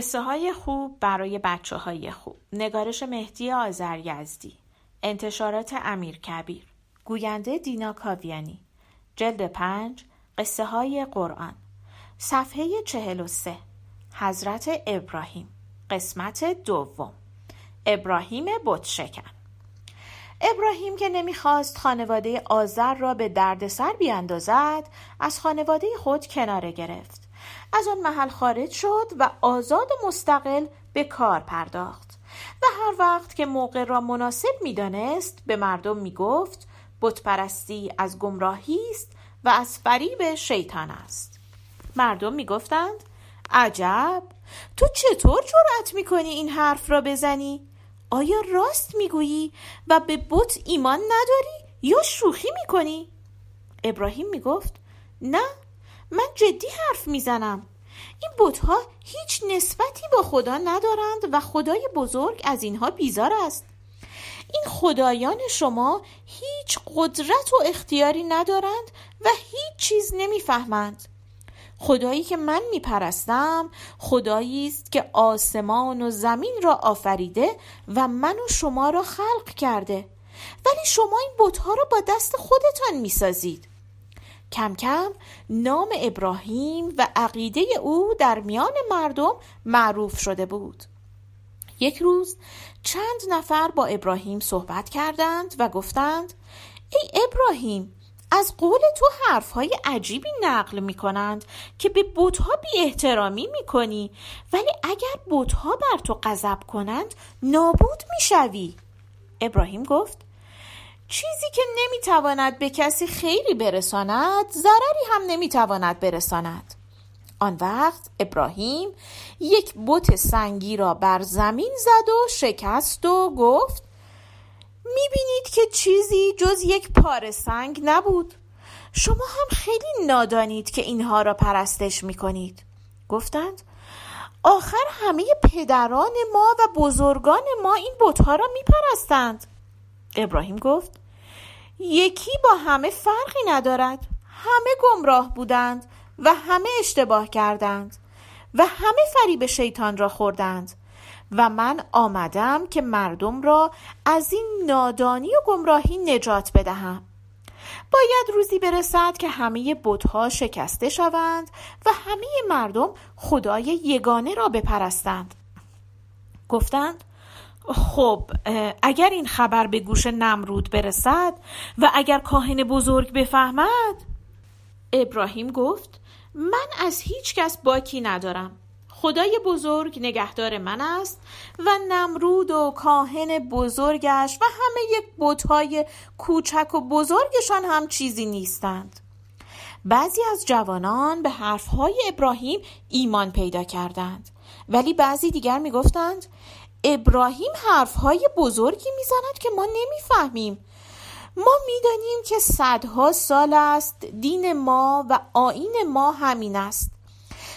قصه های خوب برای بچه های خوب. نگارش مهدی آذر انتشارات امیر کبیر. گوینده دینا کاویانی. جلد پنج قصه های قرآن. صفحه چهل و سه حضرت ابراهیم. قسمت دوم. ابراهیم بتشکن. ابراهیم که نمی‌خواست خانواده آذر را به دردسر بیاندازد از خانواده خود کناره گرفت. از آن محل خارج شد و آزاد و مستقل به کار پرداخت. و هر وقت که موقع را مناسب می‌دانست به مردم می‌گفت بتپرستی از گمراهی است و از فریب شیطان است. مردم می‌گفتند عجب! تو چطور جرأت می‌کنی این حرف را بزنی؟ آیا راست می‌گویی و به بت ایمان نداری یا شوخی می‌کنی؟ ابراهیم می‌گفت نه من جدی حرف می‌زنم. این بتها هیچ نسبتی با خدا ندارند و خدای بزرگ از اینها بیزار است. این خدایان شما هیچ قدرت و اختیاری ندارند و هیچ چیز نمی‌فهمند. خدایی که من میپرستم خدایی است که آسمان و زمین را آفریده و من و شما را خلق کرده. ولی شما این بتها را با دست خودتان می‌سازید. کم کم نام ابراهیم و عقیده او در میان مردم معروف شده بود یک روز چند نفر با ابراهیم صحبت کردند و گفتند ای ابراهیم از قول تو حرفهای عجیبی نقل می کنند که به بوتها بی احترامی می کنی ولی اگر بوتها بر تو غضب کنند نابود می شوی. ابراهیم گفت چیزی که نمی‌تواند به کسی خیری برساند ضرری هم نمی‌تواند برساند. آن وقت ابراهیم یک بت سنگی را بر زمین زد و شکست و گفت می‌بینید که چیزی جز یک پاره سنگ نبود. شما هم خیلی نادانید که اینها را پرستش می‌کنید. گفتند آخر همه پدران ما و بزرگان ما این بتها را میپرستند. ابراهیم گفت یکی با همه فرقی ندارد. همه گمراه بودند و همه اشتباه کردند و همه فریب شیطان را خوردند و من آمدم که مردم را از این نادانی و گمراهی نجات بدهم. باید روزی برسد که همه بتها شکسته شوند و همه مردم خدای یگانه را بپرستند. گفتند خب اگر این خبر به گوش نمرود برسد و اگر کاهن بزرگ بفهمد؟ ابراهیم گفت من از هیچ کس باکی ندارم. خدای بزرگ نگهدار من است و نمرود و کاهن بزرگش و همه بتهای کوچک و بزرگشان هم چیزی نیستند. بعضی از جوانان به حرفهای ابراهیم ایمان پیدا کردند. ولی بعضی دیگر می‌گفتند ابراهیم حرفهای بزرگی می‌زند که ما نمی‌فهمیم. ما می‌دانیم که صدها سال است دین ما و آین ما همین است.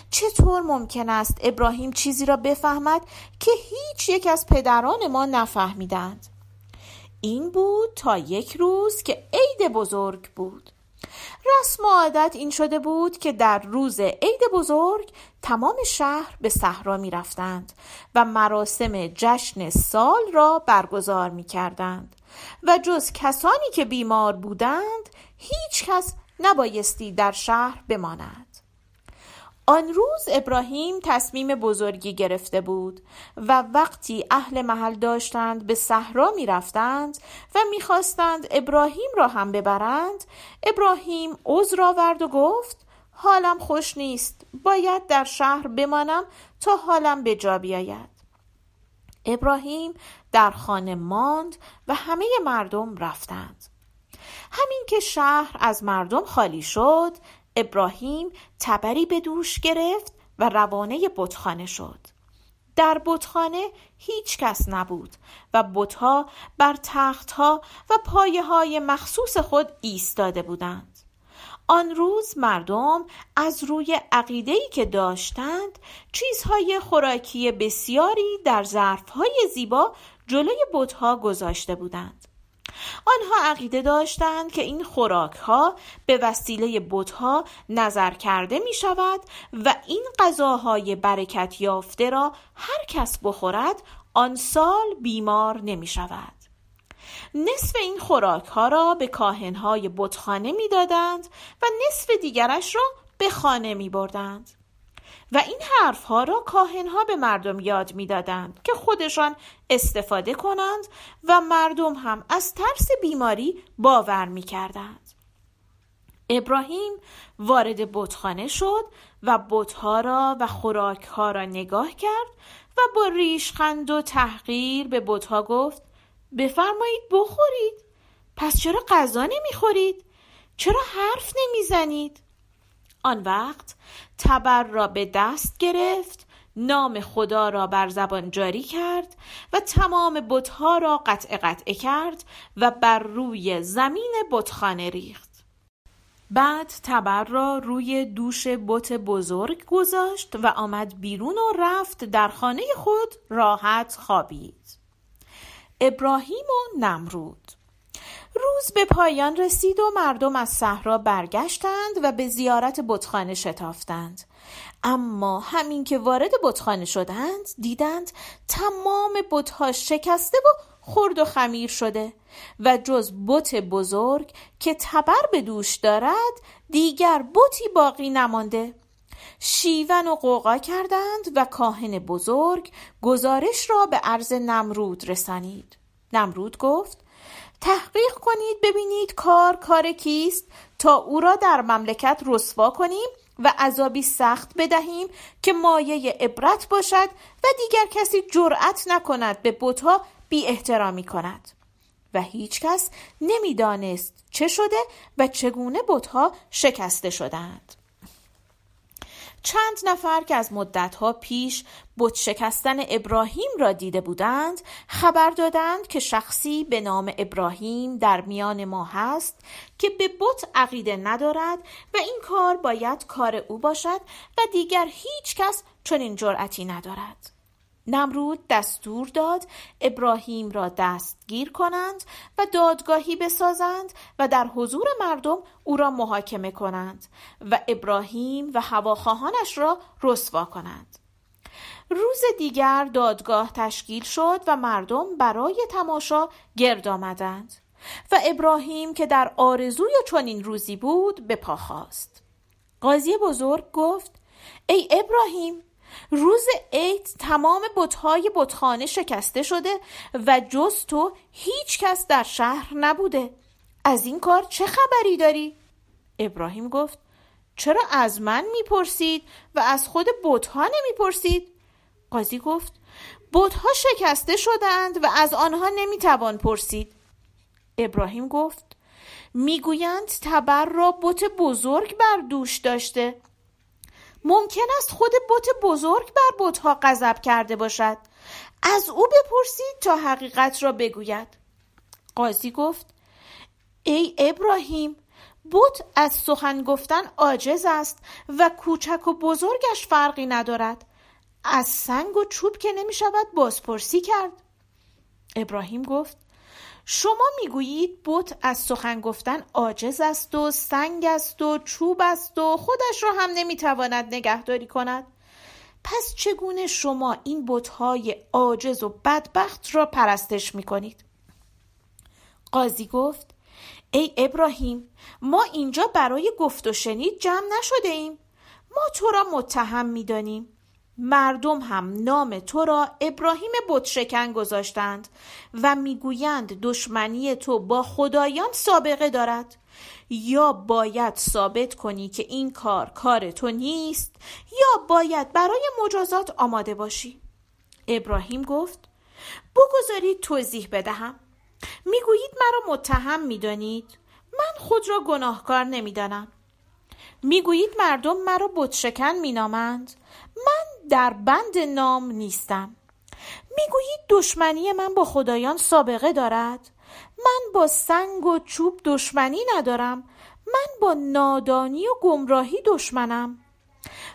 چطور ممکن است ابراهیم چیزی را بفهمد که هیچ یک از پدران ما نفهمیدند؟ این بود تا یک روز که عید بزرگ بود. رسم و عادت این شده بود که در روز عید بزرگ تمام شهر به صحرا می رفتند و مراسم جشن سال را برگزار می کردند و جز کسانی که بیمار بودند هیچ کس نبایستی در شهر بماند. آن روز ابراهیم تصمیم بزرگی گرفته بود و وقتی اهل محل داشتند به صحرا می رفتند و می‌خواستند ابراهیم را هم ببرند ابراهیم عذر آورد و گفت حالم خوش نیست باید در شهر بمانم تا حالم به جا بیاید. ابراهیم در خانه ماند و همه مردم رفتند. همین که شهر از مردم خالی شد ابراهیم تبری به دوش گرفت و روانه بتخانه شد. در بتخانه هیچ کس نبود و بتها بر تختها و پایه های مخصوص خود ایستاده بودند. آن روز مردم از روی عقیده‌ای که داشتند چیزهای خوراکی بسیاری در ظرفهای زیبا جلوی بتها گذاشته بودند. آنها عقیده داشتند که این خوراک ها به وسیله بتها نظر کرده می شود و این غذاهای برکت یافته را هر کس بخورد آن سال بیمار نمی شود نصف این خوراک ها را به کاهن های بتخانه می دادند و نصف دیگرش را به خانه می بردند. و این حرف ها را کاهن ها به مردم یاد می دادند که خودشان استفاده کنند و مردم هم از ترس بیماری باور می کردند. ابراهیم وارد بتخانه شد و بتها را و خوراک ها را نگاه کرد و با ریشخند و تحقیر به بتها گفت بفرمایید بخورید پس چرا غذا نمی‌خورید چرا حرف نمی‌زنید آن وقت تبر را به دست گرفت نام خدا را بر زبان جاری کرد و تمام بتها را قطع قطع کرد و بر روی زمین بتخانه ریخت. بعد تبر را روی دوش بت بزرگ گذاشت و آمد بیرون و رفت در خانه خود راحت خوابید. ابراهیم و نمرود روز به پایان رسید و مردم از صحرا برگشتند و به زیارت بتخانه شتافتند. اما همین که وارد بتخانه شدند دیدند تمام بتها شکسته و خرد و خمیر شده و جز بت بزرگ که تبر به دوش دارد دیگر بتی باقی نمانده. شیون و قوقا کردند و کاهن بزرگ گزارش را به عرض نمرود رسانید. نمرود گفت تحقیق کنید ببینید کار کار کیست تا او را در مملکت رسوا کنیم و عذابی سخت بدهیم که مایه عبرت باشد و دیگر کسی جرأت نکند به بتها بی احترامی کند. و هیچ کس نمی‌دانست چه شده و چگونه بتها شکسته شدند چند نفر که از مدتها پیش بت شکستن ابراهیم را دیده بودند خبر دادند که شخصی به نام ابراهیم در میان ما هست که به بت عقیده ندارد و این کار باید کار او باشد و دیگر هیچ کس چنین جرأتی ندارد. نمرود دستور داد ابراهیم را دستگیر کنند و دادگاهی بسازند و در حضور مردم او را محاکمه کنند و ابراهیم و هواخواهانش را رسوا کنند. روز دیگر دادگاه تشکیل شد و مردم برای تماشا گرد آمدند و ابراهیم که در آرزوی چنین روزی بود به پا خواست قاضی بزرگ گفت ای ابراهیم روز عید تمام بتهای بتخانه شکسته شده و جز تو هیچ کس در شهر نبوده از این کار چه خبری داری؟ ابراهیم گفت چرا از من می‌پرسید و از خود بتها نمی‌پرسید؟ قاضی گفت بتها شکسته شدند و از آنها نمی‌توان پرسید ابراهیم گفت می‌گویند تبر را بت بزرگ بر دوش داشته ممکن است خود بت بزرگ بر بتها غضب کرده باشد. از او بپرسید تا حقیقت را بگوید. قاضی گفت ای ابراهیم بت از سخن گفتن عاجز است و کوچک و بزرگش فرقی ندارد. از سنگ و چوب که نمی شود بازپرسی کرد. ابراهیم گفت شما می‌گویید بت از سخن گفتن عاجز است و سنگ است و چوب است و خودش را هم نمی‌تواند نگهداری کند. پس چگونه شما این بتهای عاجز و بدبخت را پرستش می‌کنید؟ قاضی گفت ای ابراهیم ما اینجا برای گفت و شنید جمع نشده ایم. ما تو را متهم می‌دانیم. مردم هم نام تو را ابراهیم بتشکن گذاشتند و می‌گویند دشمنی تو با خدایان سابقه دارد. یا باید ثابت کنی که این کار کار تو نیست یا باید برای مجازات آماده باشی. ابراهیم گفت بگذارید توضیح بدهم. می‌گویید مرا متهم می‌دانید من خود را گناهکار نمی‌دانم. می‌گویید مردم مرا بتشکن مینامند من در بند نام نیستم. می‌گویید دشمنی من با خدایان سابقه دارد؟ من با سنگ و چوب دشمنی ندارم. من با نادانی و گمراهی دشمنم.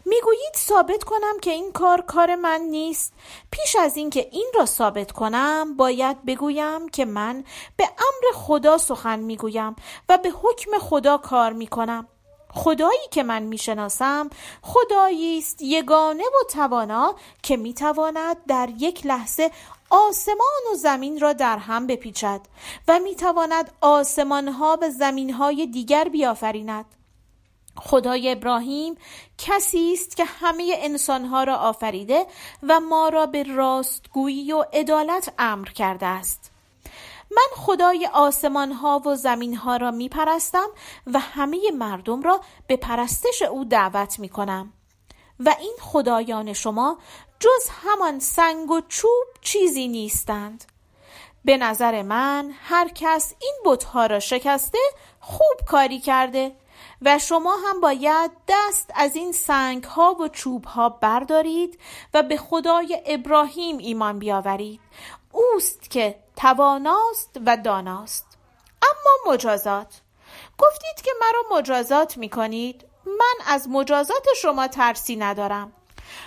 می‌گویید ثابت کنم که این کار کار من نیست. پیش از اینکه این را ثابت کنم باید بگویم که من به امر خدا سخن می‌گویم و به حکم خدا کار می‌کنم. خدایی که من می‌شناسم خدایی است یگانه و توانا که می‌تواند در یک لحظه آسمان و زمین را در هم بپیچد و می‌تواند آسمان ها به زمین های دیگر بیافریند. خدای ابراهیم کسی است که همه انسانها را آفریده و ما را به راستگویی و عدالت امر کرده است. من خدای آسمان ها و زمین ها را می پرستم و همه مردم را به پرستش او دعوت می کنم و این خدایان شما جز همان سنگ و چوب چیزی نیستند. به نظر من هر کس این بتها را شکسته خوب کاری کرده و شما هم باید دست از این سنگ ها و چوب ها بردارید و به خدای ابراهیم ایمان بیاورید. اوست که تواناست و داناست. اما مجازات. گفتید که مرا مجازات می کنید من از مجازات شما ترسی ندارم.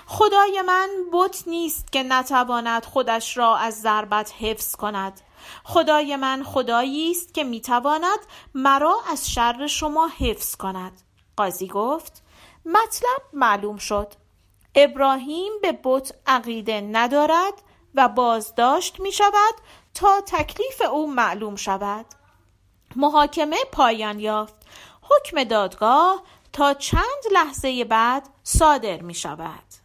خدای من بت نیست که نتواند خودش را از ضربت حفظ کند. خدای من خدایی است که می‌تواند مرا از شر شما حفظ کند. قاضی گفت مطلب معلوم شد. ابراهیم به بت عقیده ندارد و بازداشت می شود تا تکلیف او معلوم شود. محاکمه پایان یافت. حکم دادگاه تا چند لحظه بعد صادر می شود.